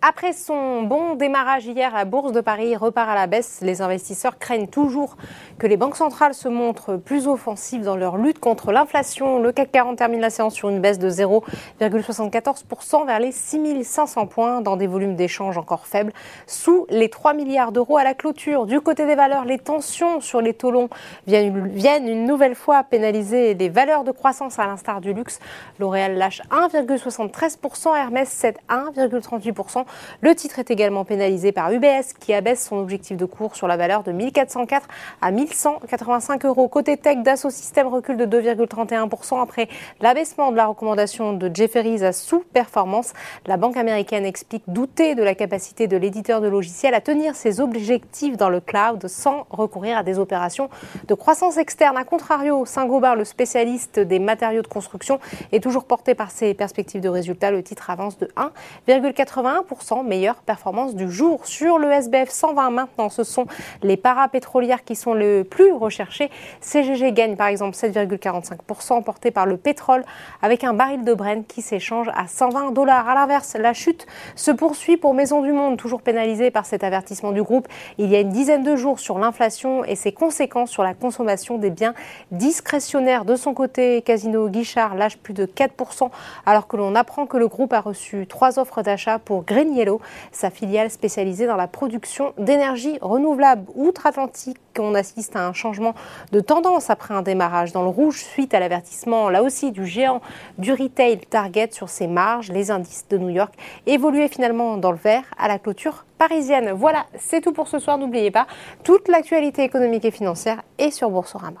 Après son bon démarrage hier, la bourse de Paris repart à la baisse. Les investisseurs craignent toujours que les banques centrales se montrent plus offensives dans leur lutte contre l'inflation. Le CAC 40 termine la séance sur une baisse de 0,74% vers les 6500 points dans des volumes d'échanges encore faibles, sous les 3 milliards d'euros à la clôture. Du côté des valeurs, les tensions sur les taux longs viennent une nouvelle fois pénaliser les valeurs de croissance à l'instar du luxe. L'Oréal lâche 1,73%, Hermès cède 1,38%. Le titre est également pénalisé par UBS qui abaisse son objectif de cours sur la valeur de 1404 à 1185 euros. Côté tech, Dassault Systèmes recule de 2,31% après l'abaissement de la recommandation de Jefferies à sous-performance. La banque américaine explique douter de la capacité de l'éditeur de logiciels à tenir ses objectifs dans le cloud sans recourir à des opérations de croissance externe. A contrario, Saint-Gobain, le spécialiste des matériaux de construction, est toujours porté par ses perspectives de résultats. Le titre avance de 1,81% meilleure performance du jour. Sur le SBF 120 maintenant, ce sont les parapétrolières qui sont le plus recherchées. CGG gagne par exemple 7,45% porté par le pétrole avec un baril de Brent qui s'échange à 120 dollars. À l'inverse, la chute se poursuit pour Maison du Monde, toujours pénalisée par cet avertissement du groupe il y a une dizaine de jours sur l'inflation et ses conséquences sur la consommation des biens discrétionnaires. De son côté, Casino Guichard lâche plus de 4% alors que l'on apprend que le groupe a reçu trois offres d'achat pour Green Yellow, sa filiale spécialisée dans la production d'énergie renouvelable outre-Atlantique. On assiste à un changement de tendance après un démarrage dans le rouge suite à l'avertissement, là aussi, du géant du retail Target sur ses marges. Les indices de New York évoluaient finalement dans le vert à la clôture parisienne. Voilà, c'est tout pour ce soir. N'oubliez pas, toute l'actualité économique et financière est sur Boursorama.